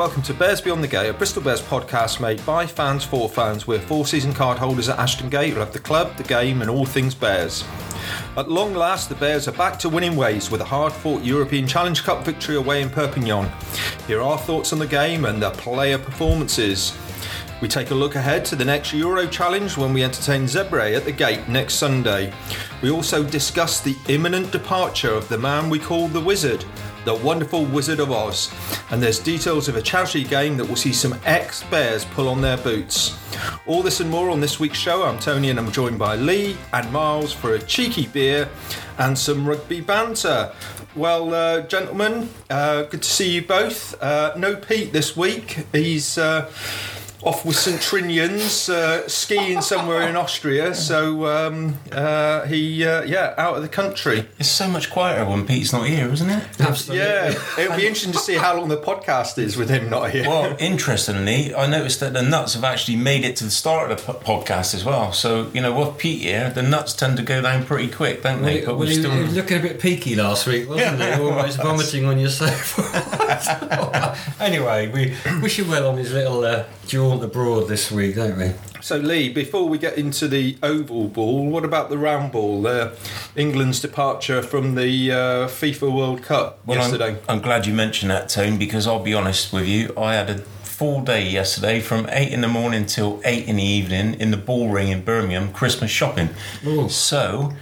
welcome to Bears Beyond the Gate, a Bristol Bears podcast made by fans for fans. We're four season card holders at Ashton Gate. We'll have the club, the game, and all things Bears. At long last, the Bears are back to winning ways with a hard fought European Challenge Cup victory away in Perpignan. Here are our thoughts on the game and the player performances. We take a look ahead to the next Euro Challenge when we entertain Zebre at the gate next Sunday. We also discuss the imminent departure of the man we call the Wizard, the wonderful Wizard of Oz. And there's details of a charity game that will see some ex Bears pull on their boots. All this and more on this week's show. I'm Tony and I'm joined by Lee and Miles for a cheeky beer and some rugby banter. Well, uh, gentlemen, uh, good to see you both. Uh, no Pete this week. He's uh, off with St Trinians, uh, skiing somewhere in Austria. So um, uh, he, uh, yeah, out of the country. It's so much quieter when Pete's not here, isn't it? Absolutely. Yeah, it'll be interesting to see how long the podcast is with him not here. Well, interestingly, I noticed that the nuts have actually made it to the start of the po- podcast as well. So, you know, with Pete here, the nuts tend to go down pretty quick, don't they? Well, we've he, still. he was looking a bit peaky last week, wasn't Yeah. he? Almost vomiting on your sofa. anyway, we wish him well on his little uh, jaunt abroad this week, don't we? So, Lee, before we get into the oval ball, what about the round ball? Uh, England's departure from the uh, FIFA World Cup Well, yesterday. I'm, I'm glad you mentioned that, Tone, because I'll be honest with you, I had a full day yesterday from 8 in the morning till 8 in the evening in the Bullring in Birmingham, Christmas shopping. Ooh. So,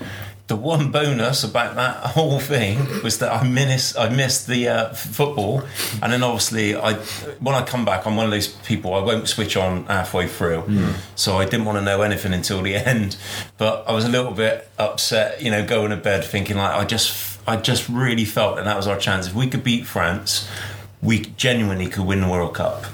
the one bonus about that whole thing was that I missed I missed the uh, football, and then obviously I when I come back I'm one of those people I won't switch on halfway through, so I didn't want to know anything until the end. But I was a little bit upset, you know, going to bed thinking like I just I just really felt that that was our chance. If we could beat France, we genuinely could win the World Cup.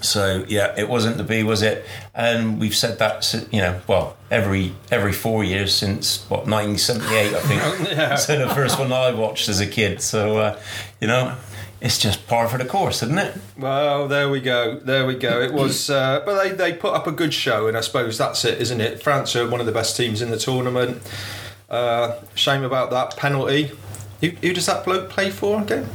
So yeah, it wasn't to be, was it? And we've said that, you know, well, every every four years since what 1978, I think. So the first one I watched as a kid. So uh, you know, it's just par for the course, isn't it? Well, there we go. There we go. It was, uh, but they, they put up a good show, and I suppose that's it, isn't it? France are one of the best teams in the tournament. Uh, shame about that penalty. Who, who does that bloke play for again?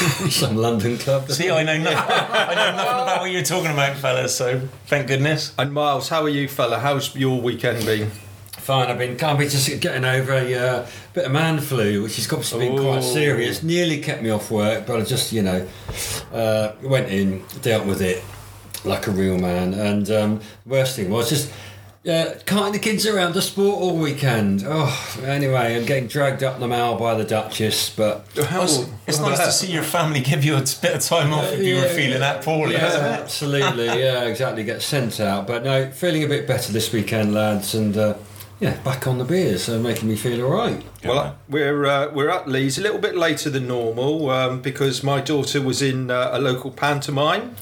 Some London club. See, I know nothing. I know nothing about what you're talking about, fellas. So thank goodness. And Miles, how are you, fella? How's your weekend been? Fine, I've been can't be just getting over a uh, bit of man flu, which has got to be Oh. quite serious. Nearly kept me off work, but I just you know uh, went in, dealt with it like a real man. And um, worst thing was just yeah, carting the kids around the sport all weekend. Oh, anyway, I'm getting dragged up the mall by the Duchess, but It's, it's nice to see your family give you a bit of time off if you were Yeah. feeling that poorly. Yeah, isn't it? absolutely. Yeah, exactly. Get sent out, but no, feeling a bit better this weekend, lads, and uh, yeah, back on the beers, so making me feel all right. Well, we're uh, we're at Leeds a little bit later than normal um, because my daughter was in uh, a local pantomime,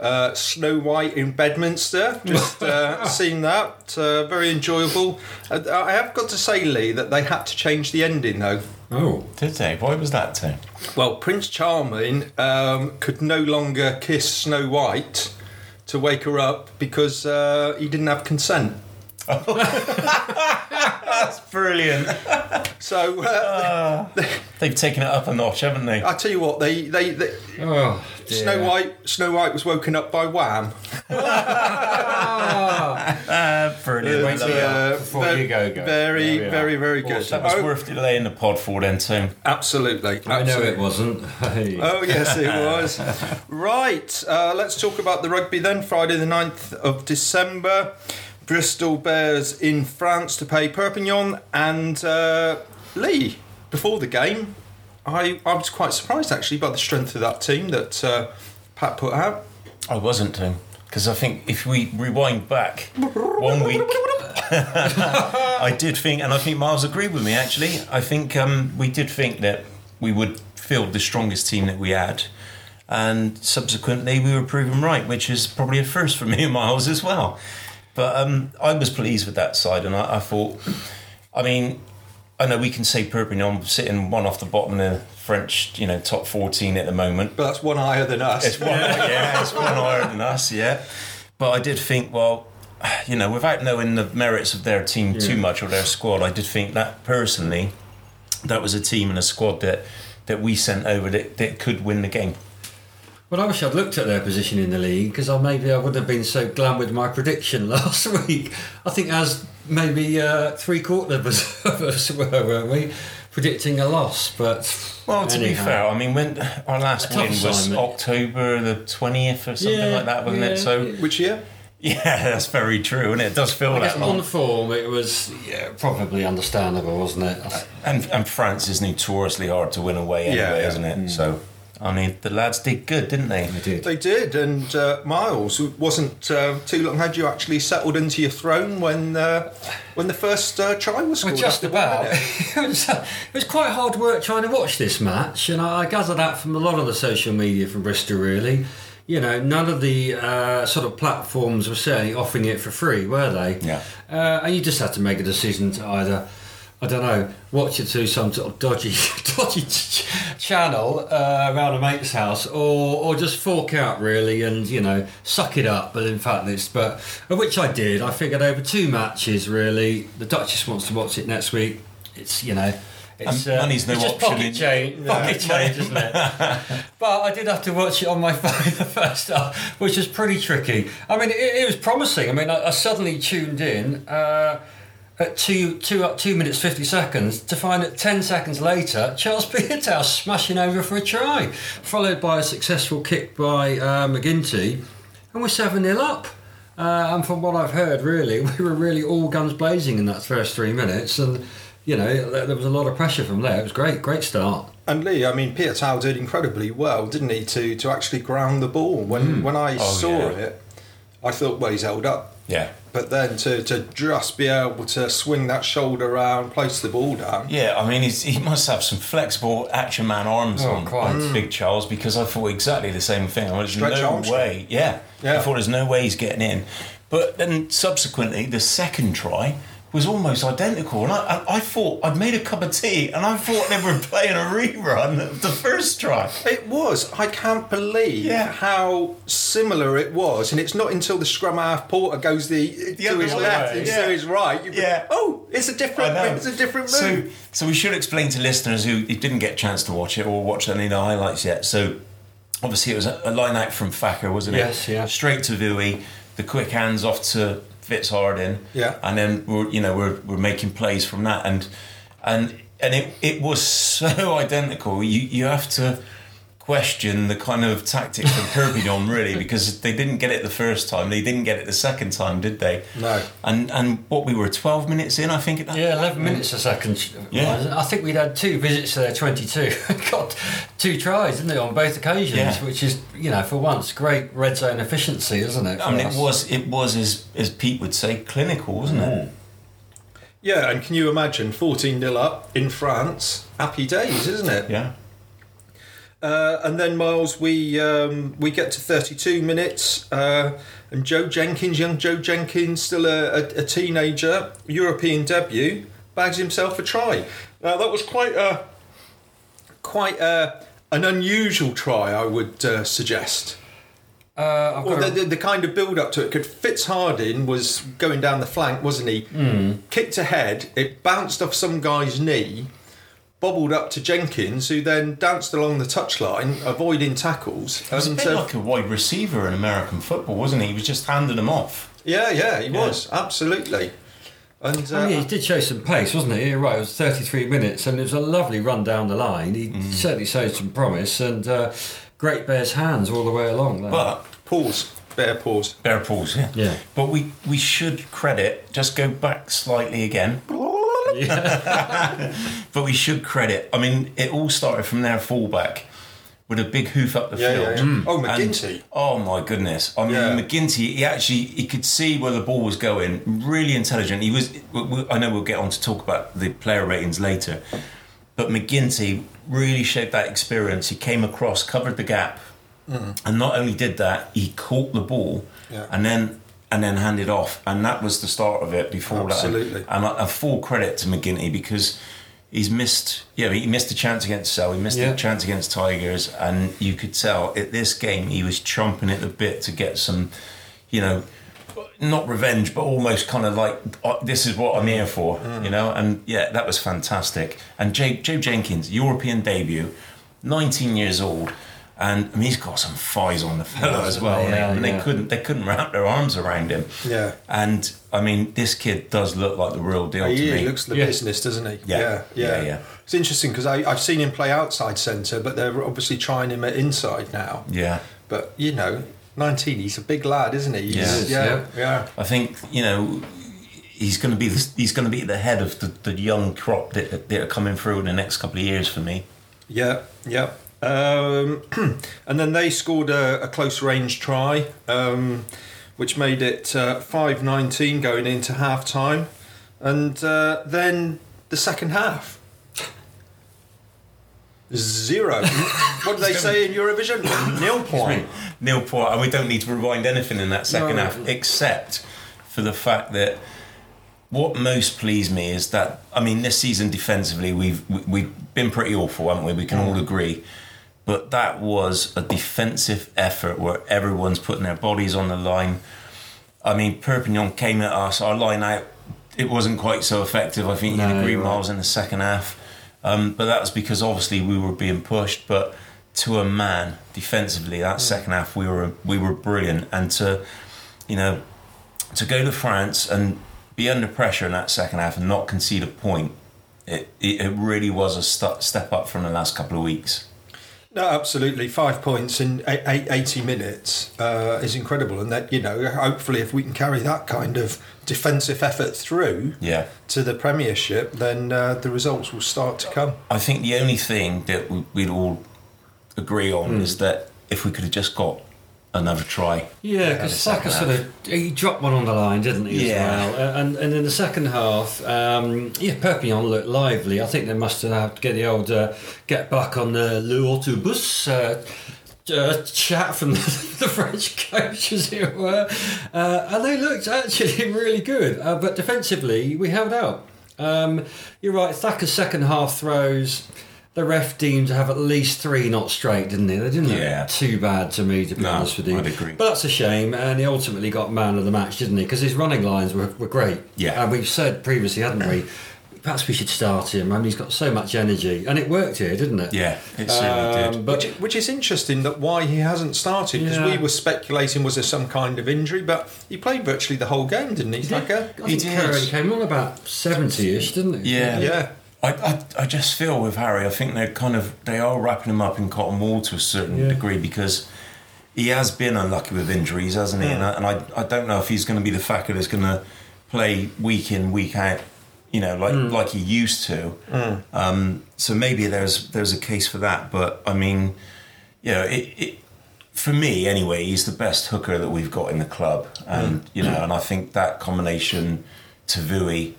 uh, Snow White in Bedminster. Just uh, seen that, uh, very enjoyable. Uh, I have got to say, Lee, that they had to change the ending though. Oh, Did they? Why was that, Tim? Well, Prince Charming um, could no longer kiss Snow White to wake her up because uh, he didn't have consent. That's brilliant. So uh, They've taken it up a notch, haven't they? I tell you what, they they, they oh. Snow White Snow White was woken up by Wham. Ah, brilliant. Wait Uh, before very, you go, go. Very, There we are. very, very good. That was Oh, worth delaying the pod for then, Tim. absolutely. I know it wasn't. Oh yes, it was. right, uh, let's talk about the rugby then. Friday the 9th of December, Bristol Bears in France to pay Perpignan and uh, Lee. Before the game, I, I was quite surprised actually by the strength of that team that uh, Pat put out. I wasn't, Tim. Because I think if we rewind back one week, I did think, and I think Miles agreed with me actually. I think um, we did think that we would field the strongest team that we had. And subsequently, we were proven right, which is probably a first for me and Miles as well. But um, I was pleased with that side, and I, I thought, I mean, I know we can say Perpignan sitting one off the bottom of the French, you know, top 14 at the moment. But that's one higher than us. It's one, yeah, it's one higher than us, yeah. But I did think, well, you know, without knowing the merits of their team too much or their squad, I did think that personally, that was a team and a squad that that we sent over that, that could win the game. Well, I wish I'd looked at their position in the league because I maybe I wouldn't have been so glum with my prediction last week. I think as maybe uh, three quarters of us, were, weren't we, predicting a loss? But Well, to be fair, I mean, when our last A win was assignment. October the twentieth or something Yeah, like that, wasn't yeah, it? So yeah. Which year? yeah, that's very true, and it does feel I guess that long. on form, it was yeah, probably understandable, wasn't it? And and France is notoriously hard to win away anyway, Yeah, yeah. isn't it? So, I mean, the lads did good, didn't they? I did. They did, and uh, Miles wasn't uh, too long. Had you actually settled into your throne when uh, when the first uh, try was Well, just after one about. minute? it, was, it was quite hard work trying to watch this match, and I, I gather that from a lot of the social media from Bristol. Really, you know, none of the uh, sort of platforms were certainly offering it for free, were they? Yeah. Uh, and you just had to make a decision to either. I don't know. Watch it through some sort of dodgy, dodgy ch- channel uh, around a mate's house, or or just fork out really, and you know, suck it up. But in fact, it's but which I did. I figured over two matches really. The Duchess wants to watch it next week. It's you know. It's, And money's no it's just option Pocket in- change, pocket change, isn't it? but I did have to watch it on my phone the first half, which was pretty tricky. I mean, it, it was promising. I mean, I, I suddenly tuned in uh, at two, two, uh, two minutes fifty seconds to find that ten seconds later, Charles Piutau smashing over for a try, followed by a successful kick by uh, MacGinty, and we're seven 0 up. Uh, and from what I've heard, really, we were really all guns blazing in that first three minutes, and you know there, there was a lot of pressure from there. It was great, great start. And Lee, I mean, Piutau did incredibly well, didn't he, to, to actually ground the ball? When when I Oh, saw yeah. it, I thought, well, he's held up. Yeah. But then to, to just be able to swing that shoulder around, place the ball down. Yeah, I mean, he's, he must have some flexible action man arms Oh, on, quite. on mm. Big Charles because I thought exactly the same thing. I There's Stretch no Armstrong. way. Yeah. Yeah. I thought there's no way he's getting in. But then subsequently, the second try was almost identical. And I, I, I thought I'd made a cup of tea and I thought they were playing a rerun of the first try. It was. I can't believe Yeah. how similar it was. And it's not until the scrum half porter goes the, to other his way, left and yeah. to his right. You Yeah. Oh, it's a different. I know. It's a different move. so we should explain to listeners who didn't get a chance to watch it or watch any of the highlights yet. So, obviously, it was a, a line out from Thacker, wasn't it? Yes, yeah. Straight to Vui, the quick hands off to Fitz Harding. Yeah. And then we're you know we're we're making plays from that and and and it it was so identical. You you have to question the kind of tactics of Kirkby really because they didn't get it the first time. They didn't get it the second time, did they? No. And and what we were twelve minutes in, I think. At that Yeah, 11 minutes a second. Yeah. I think we'd had two visits to their 22. Got two tries, didn't they, on both occasions, Yeah. which is, you know, for once, great red zone efficiency, isn't it? I mean, for it was it was as as Pete would say, clinical, wasn't it? Mm. Yeah, and can you imagine 14 0 up in France? Happy days, isn't it? Yeah. Uh, and then Miles, we um, we get to 32 minutes, uh, and Joe Jenkins, young Joe Jenkins, still a, a, a teenager, European debut, bags himself a try. Now that was quite a quite a, an unusual try, I would uh, suggest. Uh, Well, the, the, the kind of build up to it. Could Fitz Harding was going down the flank, wasn't he? Hmm. Kicked ahead, it bounced off some guy's knee, bobbled up to Jenkins, who then danced along the touchline, avoiding tackles. He was a bit uh, like a wide receiver in American football, wasn't he? He was just handing them off. yeah, yeah, he Yeah. was absolutely. And uh, Oh, yeah, he did show some pace, wasn't he? You're right, it was 33 minutes, and it was a lovely run down the line. He Mm. certainly showed some promise, and uh, great Bears hands all the way along. There. But pause, better pause. bare pause, yeah. Yeah. But we we should credit. Just go back slightly again. But we should credit. I mean, it all started from their fullback with a big hoof up the Yeah, field. yeah, yeah. Oh, And- MacGinty. oh my goodness! I mean, Yeah. MacGinty. He actually he could see where the ball was going. Really intelligent. He was. we- we- I know we'll get on to talk about the player ratings later, but MacGinty really showed that experience. He came across, covered the gap, mm. and not only did that, he caught the ball, Yeah. and then and then handed off, and that was the start of it. Before Absolutely. that, and a, a full credit to MacGinty because he's missed. Yeah, he missed a chance against Sale. He missed Yeah. a chance against Tigers, and you could tell at this game he was chomping at the bit to get some, you know. Not revenge, but almost kind of like oh, this is what I'm here for, mm. you know. And yeah, that was fantastic. And Joe Jenkins, European debut, 19 years old, And I mean, he's got some thighs on the fella as well, Yeah, and they couldn't they couldn't wrap their arms around him. Yeah. And I mean, this kid does look like the real deal to He me. looks the Yeah. business, doesn't he? Yeah. yeah, Yeah, yeah. It's interesting because I've seen him play outside centre, but they're obviously trying him at inside now. yeah. But you know, nineteen, he's a big lad, isn't he? Yeah. He's- He yeah, yeah. yeah. I think you know he's going to be the, he's going to be at the head of the, the young crop that, that are coming through in the next couple of years for me. Yeah, yeah. Um, and then they scored a, a close range try, um, which made it uh, 5 19 going into half time. And uh, then the second half. Zero. what did they say in Eurovision? Nil point. Nil point. and we don't need to rewind anything in that second No. half except for the fact that what most pleased me is that I mean this season defensively we've we- we've been pretty awful, haven't we? We can all agree. But that was a defensive effort where everyone's putting their bodies on the line. I mean, Perpignan came at us. Our line out, it wasn't quite so effective. I think you'd agree, right. Miles, in the second half. Um, but that was because obviously we were being pushed. But to a man, defensively, that second half we were we were brilliant. And to you know to go to France and be under pressure in that second half and not concede a point, it it, it really was a st- step up from the last couple of weeks. No, absolutely. Five points in eight, eight, 80 minutes uh, is incredible. And that, you know, hopefully if we can carry that kind of defensive effort through Yeah. to the Premiership, then uh, the results will start to come. I think the only thing that we- we'd all agree on is that if we could have just got another try. Yeah, because Saka sort of he dropped one on the line, didn't he? Yeah. As well? Uh, and and in the second half, um, yeah, Perpignan looked lively. I think they must have had to get the old uh, get back on the Le Autobus. Uh, uh, chat from the, the French coach, as it were, uh, and they looked actually really good. Uh, but defensively, we held out. Um, you're right. Thacker's second half throws, the ref deemed to have at least three not straight, didn't they? They didn't Yeah. look too bad to me, to be No, honest with you. I'd agree. But that's a shame, and he ultimately got man of the match, didn't he? Because his running lines were, were great. Yeah. And we've said previously, hadn't we? Perhaps we should start him. I mean, he's got so much energy, and it worked here, didn't it? Yeah, it certainly did. Um, But Which, which is interesting that why he hasn't started because Yeah. we were speculating was there some kind of injury, but he played virtually the whole game, didn't he? Thacker? I He think did. Curran came on about seventy-ish, didn't he? Yeah. Yeah. I, I, I just feel with Harry, I think they're kind of they are wrapping him up in cotton wool to a certain Yeah. degree because he has been unlucky with injuries, hasn't he? And, I, and I, I don't know if he's going to be the factor that's going to play week in week out, you know, like mm. like he used to. Mm. Um, so maybe there's there's a case for that, but I mean, you know, it, it for me anyway, he's the best hooker that we've got in the club, and mm. you know, and I think that combination to Vui,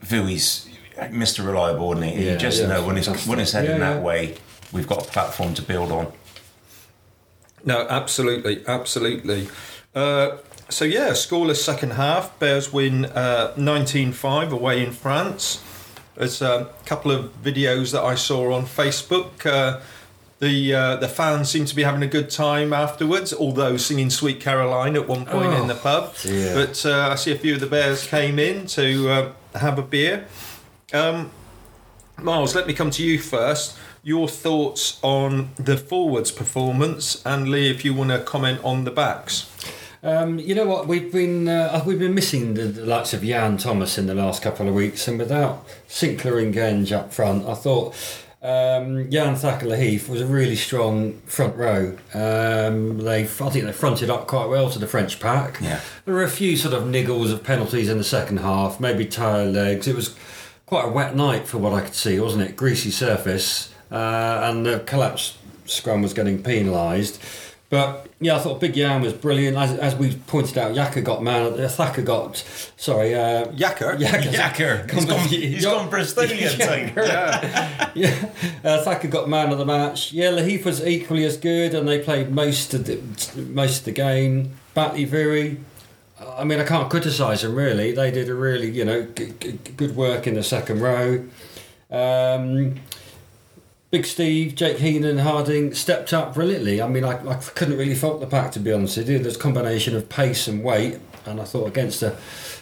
Vui's Mr. Reliable, isn't he? Yeah, you just yeah, know when it's when it's heading Yeah, that way, we've got a platform to build on. No, absolutely, absolutely. Uh, so yeah, scoreless second half. Bears win uh, 19-5 away in France. There's a couple of videos that I saw on Facebook. Uh, the uh, the fans seem to be having a good time afterwards, although singing "Sweet Caroline" at one point Oh, in the pub. dear. But uh, I see a few of the Bears came in to uh, have a beer. Um, Miles, let me come to you first. Your thoughts on the forwards' performance, and Lee, if you want to comment on the backs. Um, you know what? We've been uh, we've been missing the, the likes of Yann Thomas in the last couple of weeks, and without Sinckler and Genge up front, I thought um, Jan Thacker Heath was a really strong front row. Um, they, I think they fronted up quite well to the French pack. Yeah. There were a few sort of niggles of penalties in the second half, maybe tired legs. It was quite a wet night for what I could see, wasn't it? Greasy surface, uh, and the collapse scrum was getting penalised. But yeah, I thought Big Jan was brilliant. As, as we pointed out, Yaka got man. Uh, Thacker got sorry. Uh, Yacker. Yaka. Yacker, he's gone, he's gone Bristolian thing. yeah, uh, Thacker got man of the match. Yeah, Lahiff was equally as good, and they played most of the most of the game. Batley Viri, I mean, I can't criticise them really. They did a really, you know, g- g- good work in the second row. Um, Big Steve, Jake Heenan, and Harding stepped up brilliantly. I mean, I, I couldn't really fault the pack to be honest with you. There's a combination of pace and weight, and I thought against a,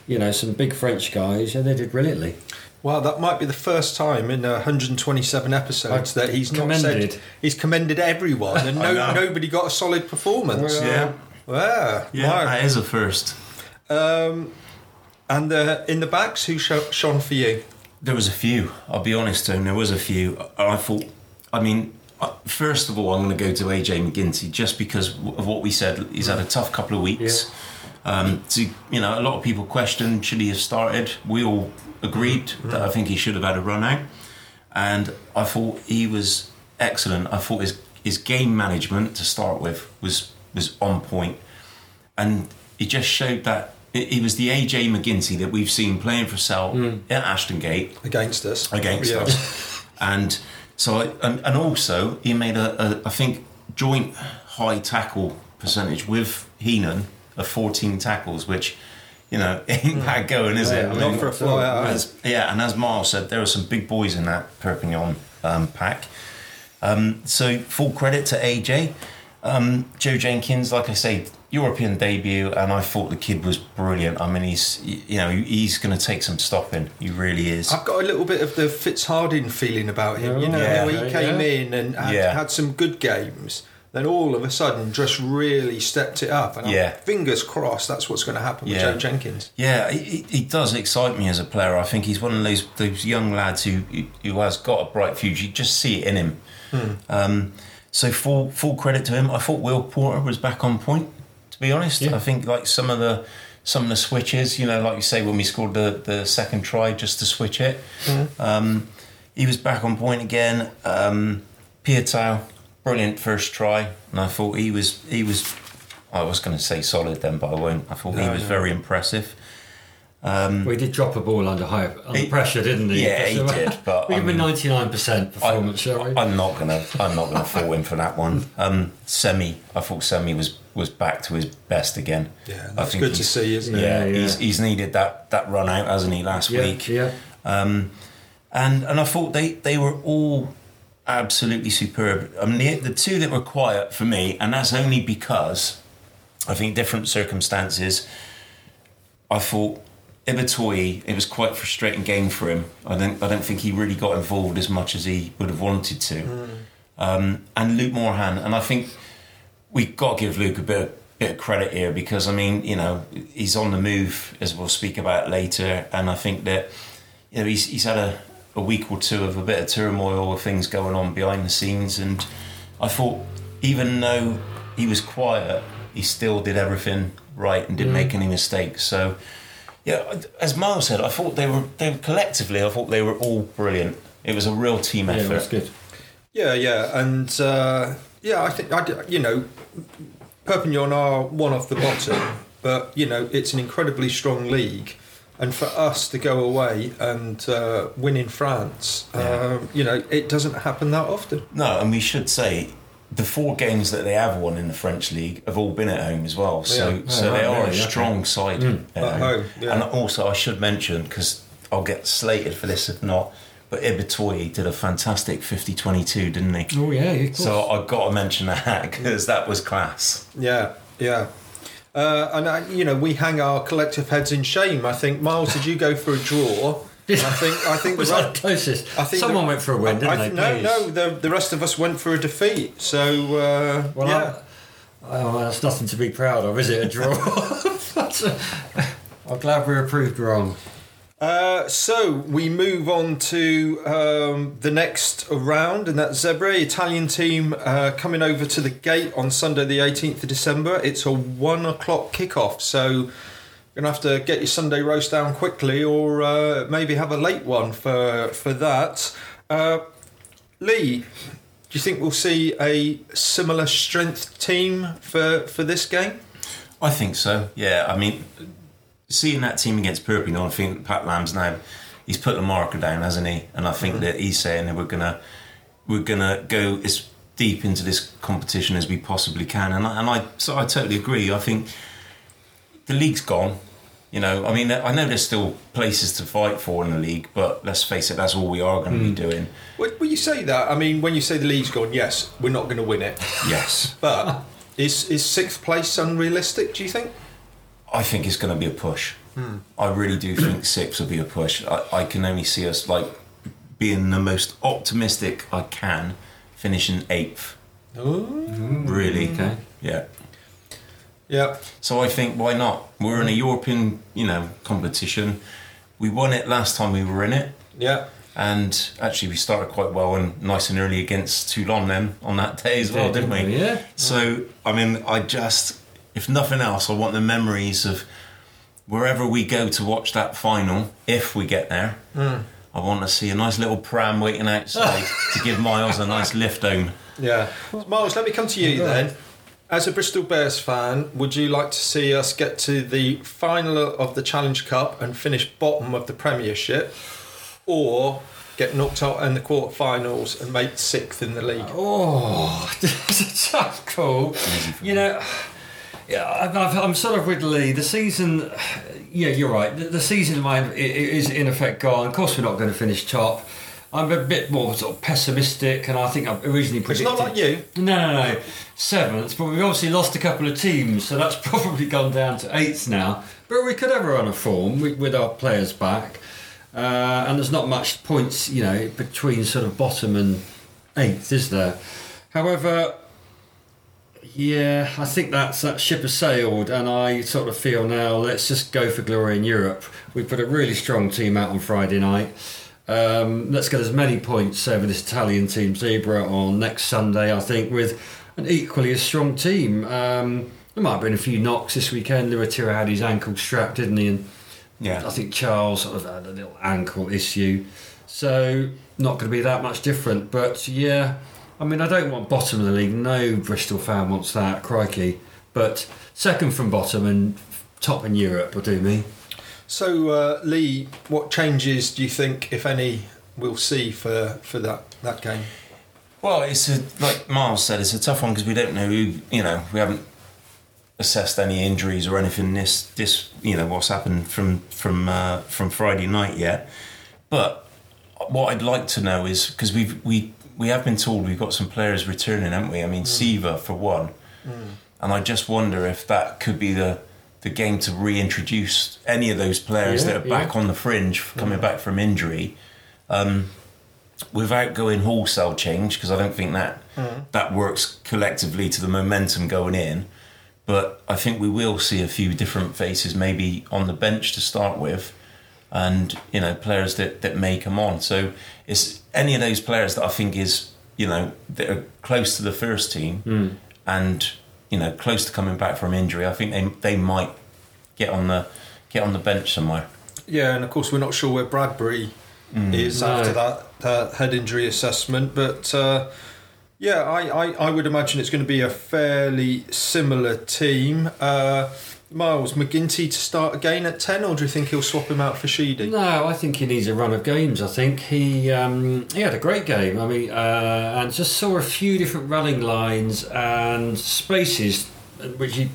you know, some big French guys, yeah, they did brilliantly. Well, that might be the first time in uh, 127 episodes I that he's not commended. said he's commended everyone, and no, nobody got a solid performance. Well, Yeah. Yeah, Yeah, wow. that is a first. Um, and uh, in the backs, who sho- shone for you? There was a few. I'll be honest, Tone. There was a few. I I thought. I mean, uh, first of all, I'm going to go to AJ MacGinty just because of what we said. He's had a tough couple of weeks. Um, to, you know, a lot of people questioned should he have started. We all agreed that I think he should have had a run out, and I thought he was excellent. I thought his his game management to start with was was on point, and he just showed that. He he was the AJ MacGinty that we've seen playing for Sale at Ashton Gate Against us. against Yeah. us. And so, I, and, and also he made a, a, I think, joint high tackle percentage with Heenan of 14 tackles, which, you know, ain't that going, is it? Yeah, Not for a fly out. As, yeah, and as Miles said, there are some big boys in that Perpignan um, pack. Um, so full credit to AJ. Um, Joe Jenkins, like I say, European debut, and I thought the kid was brilliant. I mean, he's you know he's going to take some stopping. He really is. I've got a little bit of the Fitz Harding feeling about him. You know, Yeah. how he came yeah. in and had, Yeah. had some good games, then all of a sudden just really stepped it up. And I'm- Yeah. fingers crossed that's what's going to happen Yeah. with Joe Jenkins. Yeah, he, he does excite me as a player. I think he's one of those those young lads who who has got a bright future. You just see it in him. Um, so full full credit to him. I thought Will Porter was back on point. To be honest, Yeah. I think like some of the some of the switches, you know, like you say when we scored the the second try just to switch it, um, he was back on point again. Um, Piutau, brilliant first try, and I thought he was he was. I was going to say solid then, but I won't. I thought he was no. very impressive. Um, We did drop a ball under high under He- pressure, didn't he? yeah, he did, but, we I give him mean, ninety nine percent performance, shall we? I'm not gonna. I'm not gonna fall in for that one. Um, Semi, I thought Semi was was back to his best again. Yeah, I that's good to see, isn't it? Yeah, Yeah, yeah. He's, he's needed that that run out, hasn't he? Last yeah, week. yeah. Um, and and I thought they they were all absolutely superb. I mean, the, the two that were quiet for me, and that's only because I think different circumstances. I thought Ibitoye, it was quite a frustrating game for him. I don't I don't think he really got involved as much as he would have wanted to. Um, and Luke Morahan, and I think we've got to give Luke a bit of, bit of credit here because I mean, you know, he's on the move as we'll speak about later, and I think that you know he's he's had a, a week or two of a bit of turmoil of things going on behind the scenes, and I thought even though he was quiet, he still did everything right and didn't make any mistakes. So. Yeah, as Miles said, I thought they were they were collectively. I thought they were all brilliant. It was a real team Yeah, effort. that's good. Yeah, yeah, and uh, yeah, I think I, d- you know, Perpignan are one off the bottom, but you know it's an incredibly strong league, and for us to go away and uh, win in France, um, you know, it doesn't happen that often. No, and we should say the four games that they have won in the French league have all been at home as well. So, Yeah. so Oh, they right, are a? Okay. strong side at, At home, yeah. And also, I should mention because I'll get slated for this if not. But Ibitoye did a fantastic 50-22, didn't he? Oh yeah, of course. So I've got to mention that because that was class. Yeah, yeah. Uh, and I, you know, we hang our collective heads in shame. I think Miles, did you go for a draw? I think I think was the that closest? I think Someone the- went for a win, didn't I, they? No, Please. no. The, the rest of us went for a defeat. So uh, Well, yeah. I, oh, that's nothing to be proud of, is it? A draw. I'm glad we were proved wrong. Uh, so we move on to um, the next round, and that's Zebre Italian team uh, coming over to the gate on Sunday, the 18th of December. It's a one o'clock kickoff, so you're gonna have to get your Sunday roast down quickly, or uh, maybe have a late one for for that. Uh, Lee, do you think we'll see a similar strength team for for this game? I think so. Yeah, I mean, seeing that team against Perpignan, I think Pat Lam's now he's put the marker down, hasn't he? And I think that he's saying that we're gonna we're gonna go as deep into this competition as we possibly can. And I, and I so I totally agree. I think the league's gone. You know, I mean, I know there's still places to fight for in the league, but let's face it, that's all we are going to be hmm. doing. When when you say that, I mean, when you say the league's gone, yes, we're not going to win it. Yes, But is is sixth place unrealistic? Do you think? I think it's going to be a push. Hmm. I really do think six will be a push. I, I can only see us like being the most optimistic I can, finishing eighth. Really, Okay. yeah. Yeah. So I think why not? We're in a European, you know, competition. We won it last time we were in it, Yeah. and actually we started quite well and nice and early against Toulon then on that day as well, didn't we? Yeah. So I mean, I just, if nothing else, I want the memories of wherever we go to watch that final, if we get there. Hmm. I want to see a nice little pram waiting outside to give Miles a nice lift home. Yeah. Miles, let me come to you then. As a Bristol Bears fan, would you like to see us get to the final of the Challenge Cup and finish bottom of the Premiership, or get knocked out in the quarterfinals and make sixth in the league? Oh, that's a tough call. You know, yeah, I've, I've, I'm sort of with Lee. The season, yeah, you're right. The, the season mine is in effect gone. Of course, we're not going to finish top. I'm a bit more sort of pessimistic, and I think I've originally It's not like you. No, no, no. Seventh, but we've obviously lost a couple of teams, so that's probably gone down to eighth now. But we could have a run of form with, with our players back. Uh, and there's not much points, you know, between sort of bottom and eighth, is there? However, yeah, I think that's that ship has sailed, and I sort of feel now let's just go for glory in Europe. We put a really strong team out on Friday night. Um, let's get as many points over this Italian team, Zebre, on next Sunday. I think with an equally as strong team. Um, there might have been a few knocks this weekend. Luatua had his ankle strapped, didn't he? And Yeah. I think Charles sort of had a little ankle issue. So not going to be that much different. But yeah, I mean, I don't want bottom of the league. No Bristol fan wants that, crikey. But second from bottom and top in Europe will do me. So, uh, Lee, what changes do you think, if any, we'll see for, for that, that game? Well, it's a, like Miles said, it's a tough one because we don't know who, you know, we haven't assessed any injuries or anything this this you know what's happened from from uh, from Friday night yet. But what I'd like to know is because we've we we have been told we've got some players returning, haven't we? I mean, Siva for one, and I just wonder if that could be the the game to reintroduce any of those players Yeah, that are back yeah. on the fringe, coming back from injury. Um, without going wholesale change because I don't think that that works collectively to the momentum going in. But I think we will see a few different faces maybe on the bench to start with, and you know players that that may come on. So it's any of those players that I think is you know that are close to the first team and you know close to coming back from injury. I think they they might get on the get on the bench somewhere. Yeah, and of course, we're not sure where Bradbury is No. after that uh, head injury assessment, but uh, yeah, I, I, I would imagine it's going to be a fairly similar team. Uh, Miles MacGinty to start again at 10, or do you think he'll swap him out for Sheedy? No, I think he needs a run of games. I think he um, he had a great game. I mean, uh, and just saw a few different running lines and spaces, which he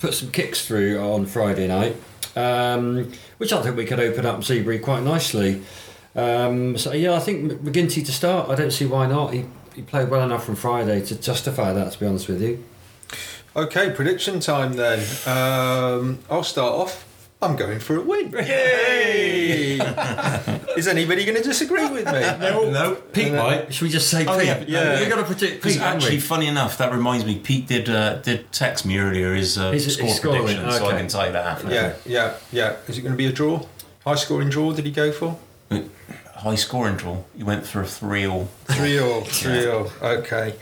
put some kicks through on Friday night, um, which I think we could open up Zebre quite nicely. Um, so yeah, I think MacGinty to start. I don't see why not. He he played well enough from Friday to justify that. To be honest with you. Okay, prediction time then. Um, I'll start off. I'm going for a win. Yay! is anybody going to disagree with me? No. Pete might. Should we just say Oh, Pete? yeah, yeah. We've got to predict Because Pete. haven't we? actually, funny enough, that reminds me. Pete did uh, did text me earlier his, uh, His- his score scoring, prediction, so I okay. can tell you that after. Yeah, yeah, yeah. Is it going to be a draw? High scoring draw? Did he go for? High scoring draw. You went for a three all. Three all, three all. Okay,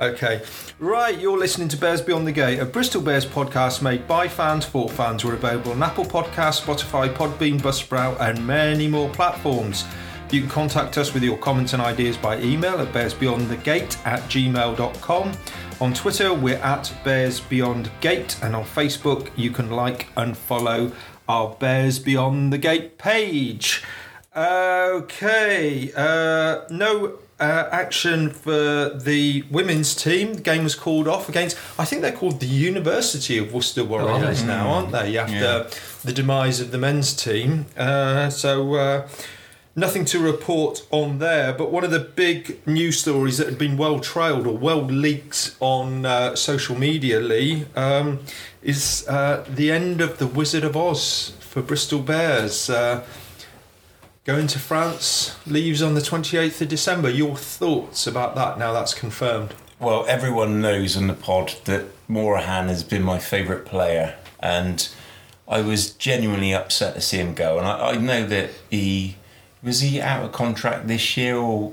okay. Right, you're listening to Bears Beyond the Gate, a Bristol Bears podcast made by fans for fans. We're available on Apple Podcasts, Spotify, Podbean, Buzzsprout, and many more platforms. You can contact us with your comments and ideas by email at bearsbeyondthegate at gmail.com. On Twitter, we're at Bears Beyond Gate, and on Facebook, you can like and follow our Bears Beyond the Gate page. Okay, uh, no uh, action for the women's team. The game was called off against, I think they're called the University of Worcester Warriors now, aren't they? After Yeah. the demise of the men's team. Uh, so, uh, nothing to report on there. But one of the big news stories that had been well trailed or well leaked on uh, social media, Lee, um, is uh, the end of the Wizard of Oz for Bristol Bears. Uh, going to France, leaves on the 28th of December. Your thoughts about that now that's confirmed? Well, everyone knows in the pod that Morahan has been my favourite player, and I was genuinely upset to see him go. And I, I know that he was he out of contract this year, or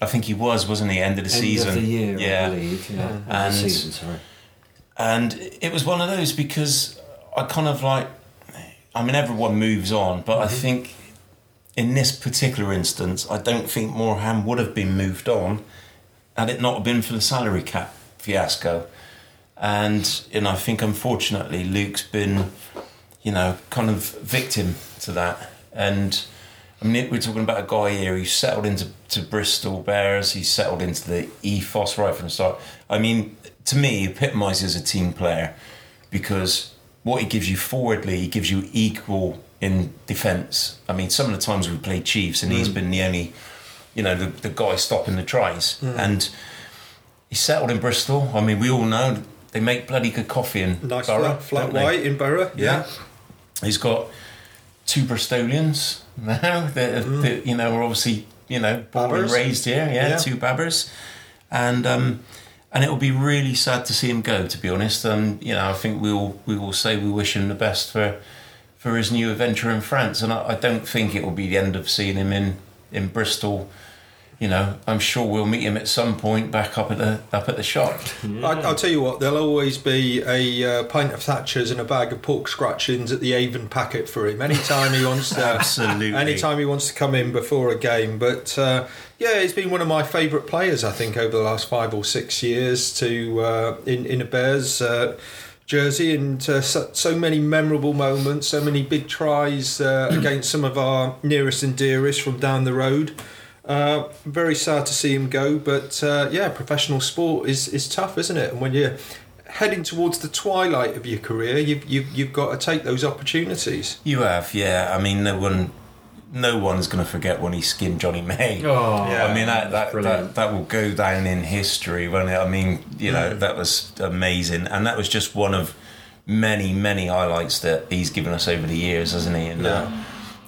I think he was, wasn't he? End of the End season. of the year, yeah. I believe. Yeah, End of the And- season, sorry. And it was one of those because I kind of like, I mean, everyone moves on, but I mm-hmm. think in this particular instance, I don't think Morahan would have been moved on had it not been for the salary cap fiasco. And, know, I think unfortunately Luke's been, you know, kind of victim to that. And I mean, we're talking about a guy here who settled into to Bristol Bears. He settled into the ethos right from the start. I mean, to me, he epitomises a team player because what he gives you forwardly, he gives you equal in defence. I mean, some of the times we played Chiefs, and he's mm. been the only, you know, the, the guy stopping the tries. Mm. And he settled in Bristol. I mean, we all know they make bloody good coffee in Nice Borough, flat, flat white in Borough. Yeah. He's got two Bristolians now that, mm. that you know are obviously you know born and raised here. Yeah, Yeah. two Babbers, and um, and it will be really sad to see him go. To be honest, and you know I think we will we will say we wish him the best for for his new adventure in France, and I, I don't think it will be the end of seeing him in in Bristol. You know, I'm sure we'll meet him at some point back up at the up at the shop. I, I'll tell you what, there'll always be a uh, pint of Thatchers and a bag of pork scratchings at the Avon packet for him anytime he wants to. Absolutely. Anytime he wants to come in before a game. But uh, yeah, he's been one of my favourite players, I think, over the last five or six years to uh, in in a Bears. Uh, Jersey and uh, so, so many memorable moments, so many big tries uh, against some of our nearest and dearest from down the road. Uh, very sad to see him go, but uh, yeah, professional sport is, is tough, isn't it? And when you're heading towards the twilight of your career, you've, you've, you've got to take those opportunities. You have, yeah. I mean, no one, no one's going to forget when he skinned Jonny May. Oh, Yeah. I mean that that, that that will go down in history. When I mean, you know, Mm. that was amazing, and that was just one of many many highlights that he's given us over the years, hasn't he? And uh,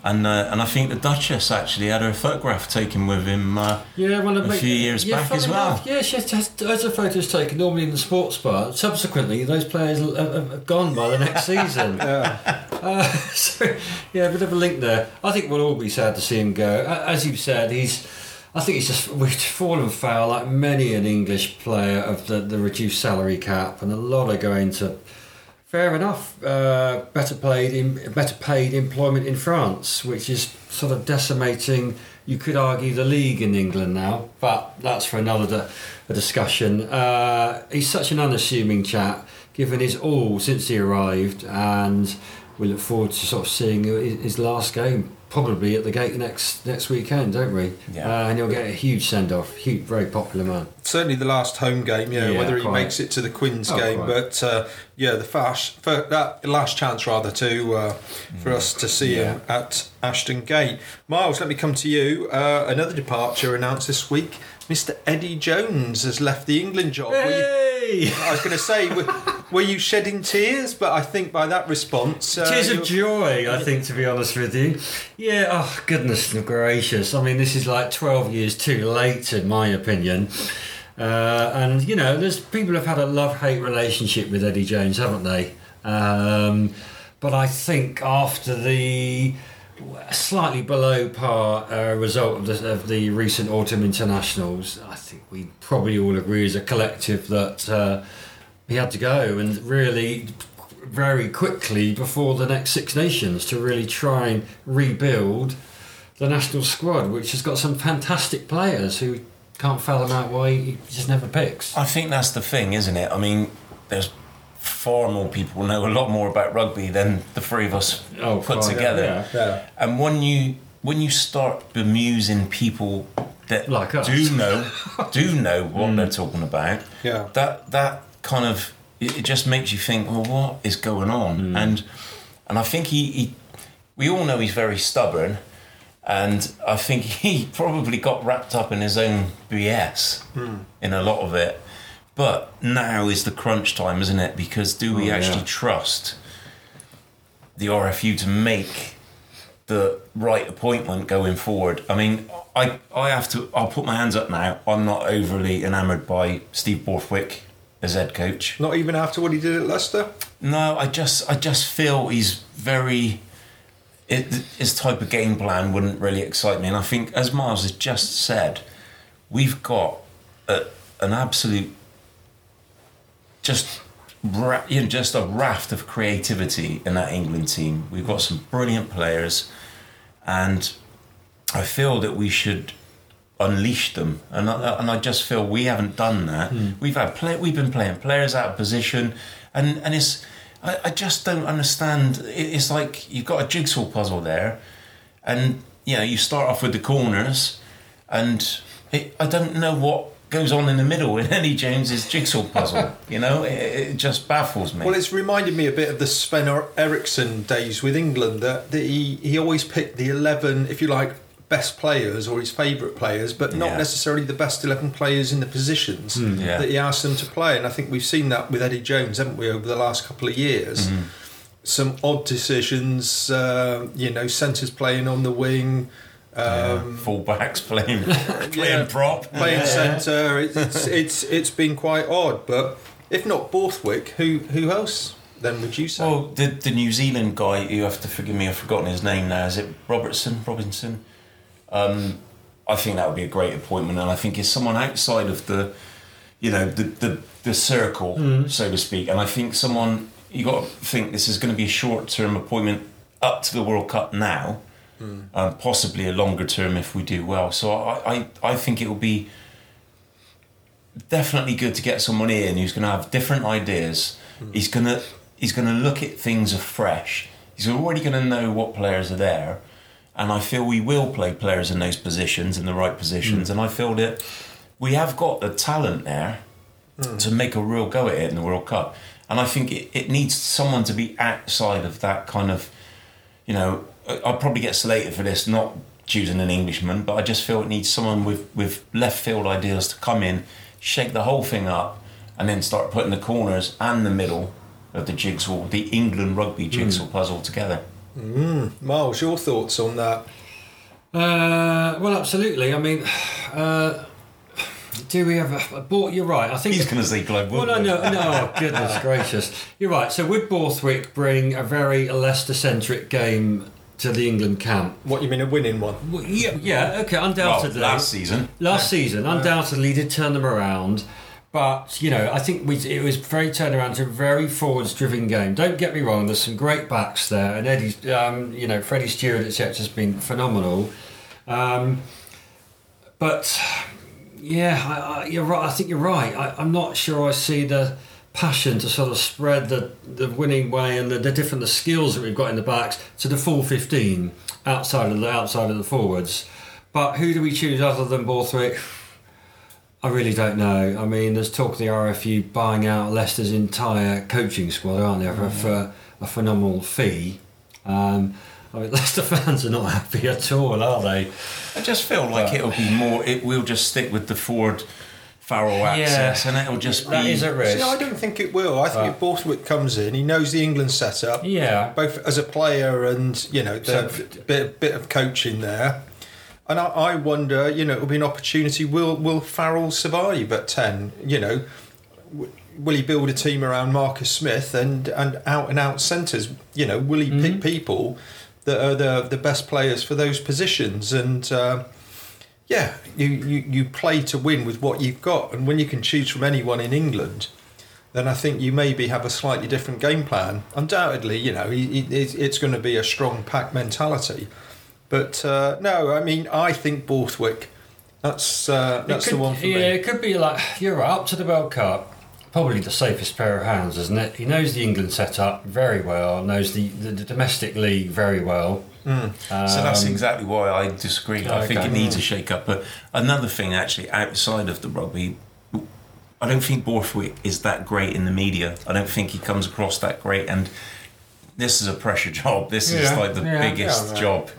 and uh, and I think the Duchess actually had her photograph taken with him. Uh, Yeah, well, A few years back funny as well. enough, yeah, she has, has, has her photos taken normally in the sports bar. Subsequently, those players have, have, have gone by the next season. uh, so, yeah, a bit of a link there. I think we'll all be sad to see him go. As you've said, he's. I think he's just we've fallen foul like many an English player of the, the reduced salary cap, and a lot are going to. Fair enough. Uh, better paid, in, better paid employment in France, which is sort of decimating. You could argue the league in England now, but that's for another di- discussion. Uh, he's such an unassuming chap, given his all since he arrived, and we look forward to sort of seeing his last game, probably at the gate next next weekend, don't we? Yeah. Uh, and he'll get a huge send off. Huge, very popular man. Certainly the last home game, yeah, Yeah, whether he makes it to the Quins Oh, game. quite. But uh, yeah, the fast, for that last chance rather to uh, for us to see him at Ashton Gate. Miles, let me come to you. Uh, another departure announced this week. Mr. Eddie Jones has left the England job. Were you- Hey! I was going to say, were, you shedding tears? But I think by that response, uh, Tears of joy, I think, to be honest with you. Yeah, oh, goodness gracious. I mean, this is like 12 years too late, in my opinion. Uh, and, you know, there's people have had a love hate relationship with Eddie Jones, haven't they? Um, but I think after the slightly below par uh, result of the, of the recent autumn internationals, I think we probably all agree as a collective that uh, he had to go and really very quickly before the next Six Nations to really try and rebuild the national squad, which has got some fantastic players who can't fathom out why he just never picks. I think that's the thing, isn't it? I mean, there's far more people know a lot more about rugby than the three of us Oh, put far, together. yeah. Yeah. And when you when you start bemusing people that Like us. do know do know what they're talking about, Yeah. that that kind of it, it just makes you think, well, what is going on? Hmm. And and I think he, he we all know he's very stubborn. And I think he probably got wrapped up in his own BS hmm. in a lot of it. But now is the crunch time, isn't it? Because do we Oh, actually yeah. trust the RFU to make the right appointment going forward. I mean, I I have to. I'll put my hands up now. I'm not overly enamoured by Steve Borthwick as head coach. Not even after what he did at Leicester. No, I just I just feel he's very. It, his type of game plan wouldn't really excite me, and I think, as Miles has just said, we've got a, an absolute, just ra- you know, just a raft of creativity in that England team. We've got some brilliant players, and I feel that we should unleash them. And I, and I just feel we haven't done that. Hmm. We've had play, we've been playing players out of position, and and it's I, I just don't understand. It's like you've got a jigsaw puzzle there, and you know you start off with the corners, and it, I don't know what goes on in the middle in Eddie Jones's jigsaw puzzle. you know, it, it just baffles me. Well, it's reminded me a bit of the Sven Eriksson days with England. That, that he he always picked the eleven, if you like, best players or his favourite players, but not Yeah. necessarily the best eleven players in the positions yeah. that he asked them to play. And I think we've seen that with Eddie Jones, haven't we, over the last couple of years? Some odd decisions, uh, you know, centres playing on the wing. Um, Fullbacks playing playing Yeah. prop. playing centre. It's, it's it's been quite odd, but if not Borthwick, who who else then would you say? Well, the the New Zealand guy, you have to forgive me, I've forgotten his name now. Is it Robertson? Robinson? Um, I think that would be a great appointment, and I think it's someone outside of the, you know, the the, the circle, so to speak. And I think someone you got to think this is going to be a short term appointment up to the World Cup now, um, possibly a longer term if we do well. So I I, I think it will be definitely good to get someone in who's going to have different ideas. He's going to he's going to look at things afresh. He's already going to know what players are there, and I feel we will play players in those positions in the right positions. Mm. And I feel that we have got the talent there mm. to make a real go at it in the World Cup. And I think it, it needs someone to be outside of that kind of, you know, I'll probably get slated for this, not choosing an Englishman, but I just feel it needs someone with, with left field ideas to come in, shake the whole thing up, and then start putting the corners and the middle of the jigsaw, the England rugby jigsaw mm. puzzle together. Miles, your thoughts on that? Uh, well, absolutely. I mean, uh, do we have a, a? You're right. I think He's going to see Glenn Well, no, no, no. oh, Goodness gracious, you're right. So would Borthwick bring a very Leicester-centric game to the England camp? What you mean a winning one? Well, yeah, yeah. Okay, Well, undoubtedly. last season. Last season, undoubtedly, did turn them around. But you know, I think we, it was very turnaround to a very forwards-driven game. Don't get me wrong; there's some great backs there, and Eddie's, um, you know, Freddie Steward, etc., has been phenomenal. Um, but yeah, I, I, you're right. I think you're right. I, I'm not sure I see the passion to sort of spread the, the winning way and the, the different the skills that we've got in the backs to the full 15 outside of the outside of the forwards. But who do we choose other than Borthwick? I really don't know. I mean, there's talk of the RFU buying out Leicester's entire coaching squad, aren't there, for, for a phenomenal fee. Um, I mean, Leicester fans are not happy at all, are they? I just feel like it'll be more. It will just stick with the Ford Farrell axis, and it'll just be. That is a risk. See, I don't think it will. I think if Borthwick comes in, he knows the England setup, Yeah. both as a player and you know the So- bit bit of coaching there. And I, I wonder, you know, it'll be an opportunity. Will Will Farrell survive at ten? You know, w- will he build a team around Marcus Smith and and out and out centres? You know, will he Mm-hmm. pick people that are the the best players for those positions? And uh, yeah, you, you you play to win with what you've got, and when you can choose from anyone in England, then I think you maybe have a slightly different game plan. Undoubtedly, you know, he- he- it's it's going to be a strong pack mentality. But uh, no, I mean, I think Borthwick. That's uh, that's could- the one for yeah, me. it could be like you're right, up to the World Cup. Probably the safest pair of hands, isn't it? He knows the England setup very well, knows the, the, the domestic league very well. Mm. So that's Um, exactly why I disagree. I think it needs a shake up. But another thing, actually, outside of the rugby, I don't think Borthwick is that great in the media. I don't think he comes across that great. And this is a pressure job. This is like the yeah, biggest yeah, job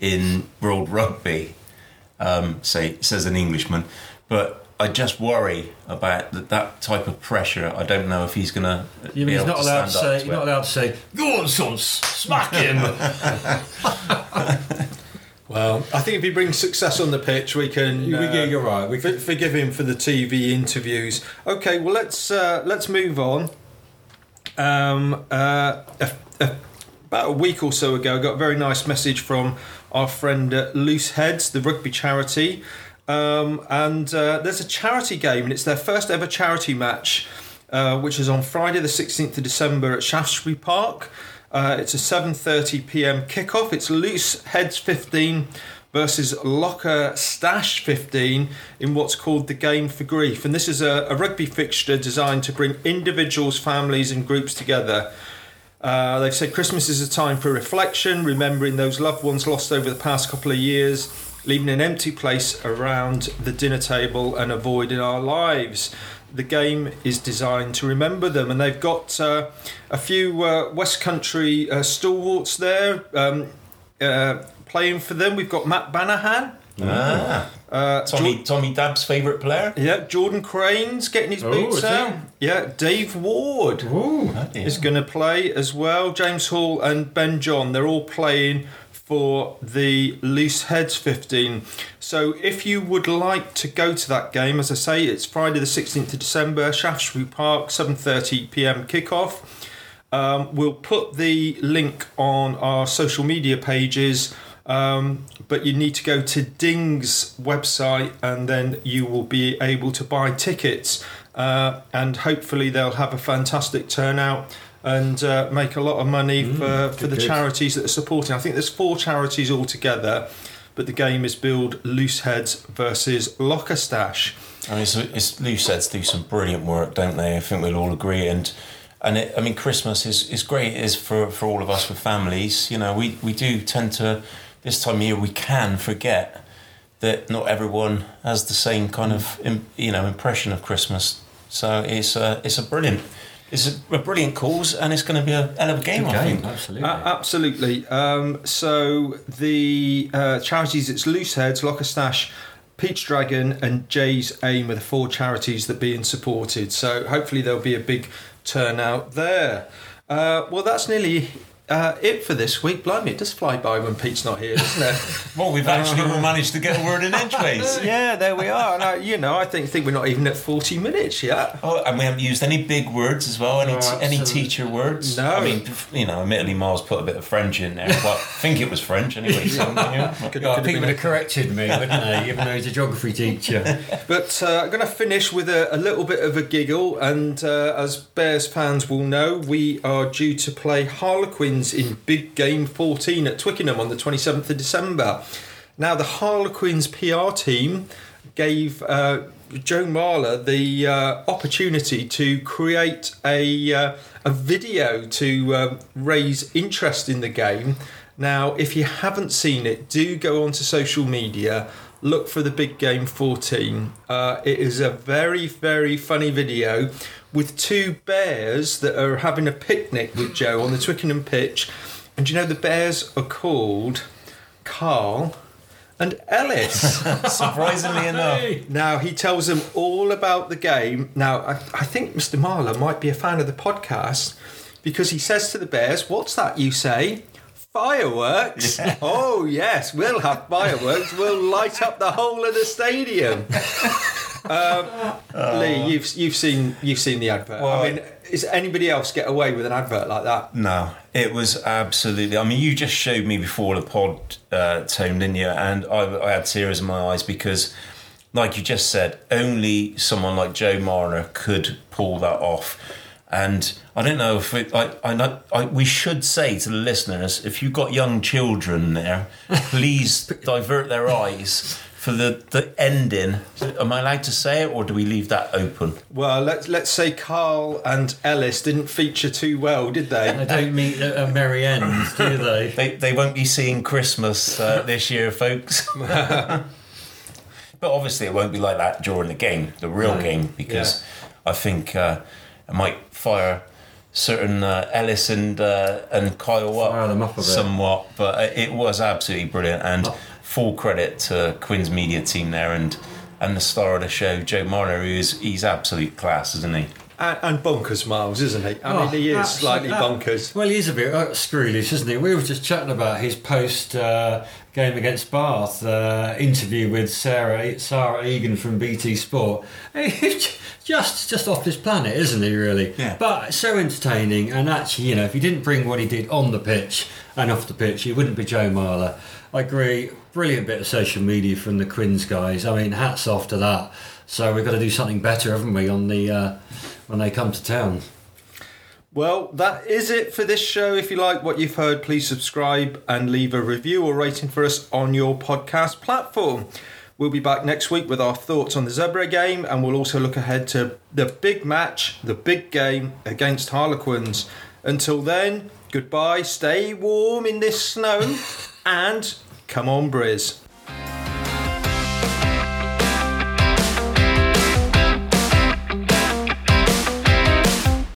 in world rugby. Um, say says an Englishman, but I just worry about that, that type of pressure. I don't know if he's going to. You mean he's not allowed to say? You're not allowed to say, "Go on, son, smack him." Well, I think if he brings success on the pitch, we can. We- uh, yeah, you're right. We for- can- forgive him for the TV interviews. Okay, well let's uh, let's move on. Um, uh, a, a, about a week or so ago, I got a very nice message from our friend at Loose Heads, the rugby charity, um, and uh, there's a charity game, and it's their first ever charity match, uh, which is on Friday, the 16th of December at Shaftesbury Park. Uh, it's a 7:30 p.m. kickoff. It's Loose Heads 15 versus Locker Stash 15 in what's called the Game for Grief. And this is a, a rugby fixture designed to bring individuals, families, and groups together. Uh, they've said Christmas is a time for reflection, remembering those loved ones lost over the past couple of years, leaving an empty place around the dinner table and a void in our lives. The game is designed to remember them, and they've got uh, a few uh, West Country uh, stalwarts there um, uh, playing for them. We've got Matt Banahan. Ah, Uh, Tommy Tommy Dabb's favourite player. yeah, Jordan Crane's getting his Oh, boots out. Yeah, Dave Ward Ooh. is going to play as well. James Hall and Ben John, they're all playing for the Loose Heads 15. So if you would like to go to that game, as I say, it's Friday the 16th of December, Shaftesbury Park, 7:30 p.m. kickoff. Um, we'll put the link on our social media pages, um, but you need to go to Ding's website and then you will be able to buy tickets. Uh, and hopefully, they'll have a fantastic turnout and uh, make a lot of money for, for the good. charities that are supporting. I think there's four charities altogether, but the game is billed Loose Heads versus Locker Stash. I mean, it's, it's loose heads do some brilliant work, don't they? I think we'll all agree. And and it, I mean, Christmas is, is great. Is for, for all of us with families. You know, we, we do tend to this time of year we can forget that not everyone has the same kind of you know impression of Christmas. So it's a it's a brilliant it's a, a brilliant cause, and it's going to be a hell of a game. Good I game, think. absolutely. A- absolutely. Um, so the uh, charities, it's Loose Heads, Locker Stash, Peach Dragon, and Jay's Aim are the four charities that are being supported. So hopefully there'll be a big turnout there. Uh, well, that's nearly uh, it for this week. Blimey, it does fly by when Pete's not here, doesn't it? Well, we've actually all managed to get a word in edgeways. yeah, there we are. And I, you know, I think think we're not even at forty minutes yet. Oh, and we haven't used any big words as well. Any No, t- any teacher words? No. I mean, you know, admittedly, Miles put a bit of French in there, but I think it was French anyway. So, yeah. Could- Oh, could people would have corrected me, wouldn't they? Even though he's a geography teacher. But uh, I'm going to finish with a, a little bit of a giggle. And uh, as Bears fans will know, we are due to play In Big Game 14 at Twickenham on the 27th of December. Now, the Harlequins PR team gave uh, Joe Marler the uh, opportunity to create a, uh, a video to um raise interest in the game. Now, if you haven't seen it, do go onto social media, look for the Big Game 14. Uh, it is a very, very funny video with two bears that are having a picnic with Joe on the Twickenham pitch. And you know, the bears are called Carl and Ellis. Surprisingly enough, Now he tells them all about the game. Now I, I think Mr. Marler might be a fan of the podcast because he says to the Bears, "What's that you say?" Fireworks? Oh yes, we'll have fireworks. We'll light up the whole of the stadium. um, Lee, you've you've seen you've seen the advert. Well, I mean, is anybody else get away with an advert like that? no, it was absolutely. I mean, you just showed me before the pod, uh, Tone, you? And I, I had tears in my eyes because, like you just said, only someone like Joe Marler could pull that off. And I don't know if it, I, I, I, we should say to the listeners, if you've got young children there, please divert their eyes for the, the ending. Am I allowed to say it, or do we leave that open? Well, let's let's say Carl and Ellis didn't feature too well, did they? They don't meet at a merry end, do they? They, they won't be seeing Christmas uh, this year, folks. but obviously, it won't be like that during the game, the real No. game, because I think uh, it might fire certain uh, Ellis and uh, and Kyle up them up a bit. somewhat. But uh, it was absolutely brilliant, and full credit to Quins media team there, and and the star of the show, Joe Marler, who is he's absolute class, isn't he? And, and bonkers, Miles, isn't he? I Oh, mean, he is absolutely. slightly bonkers. Well, he is a bit uh, screwlish, isn't he? We were just chatting about his post uh, game against Bath uh, interview with Sarah Sarah Egan from BT Sport. He's just just off this planet, isn't he? Really? Yeah. But so entertaining, and actually, you know, if he didn't bring what he did on the pitch and off the pitch, he wouldn't be Joe Marler. I agree. Brilliant bit of social media from the Quins guys. I mean, hats off to that. So we've got to do something better, haven't we, on the uh, when they come to town? Well, that is it for this show. If you like what you've heard, please subscribe and leave a review or rating for us on your podcast platform. We'll be back next week with our thoughts on the Zebre game, and we'll also look ahead to the big match, the big game against Harlequins. Until then, goodbye, stay warm in this snow, and come on, Briz.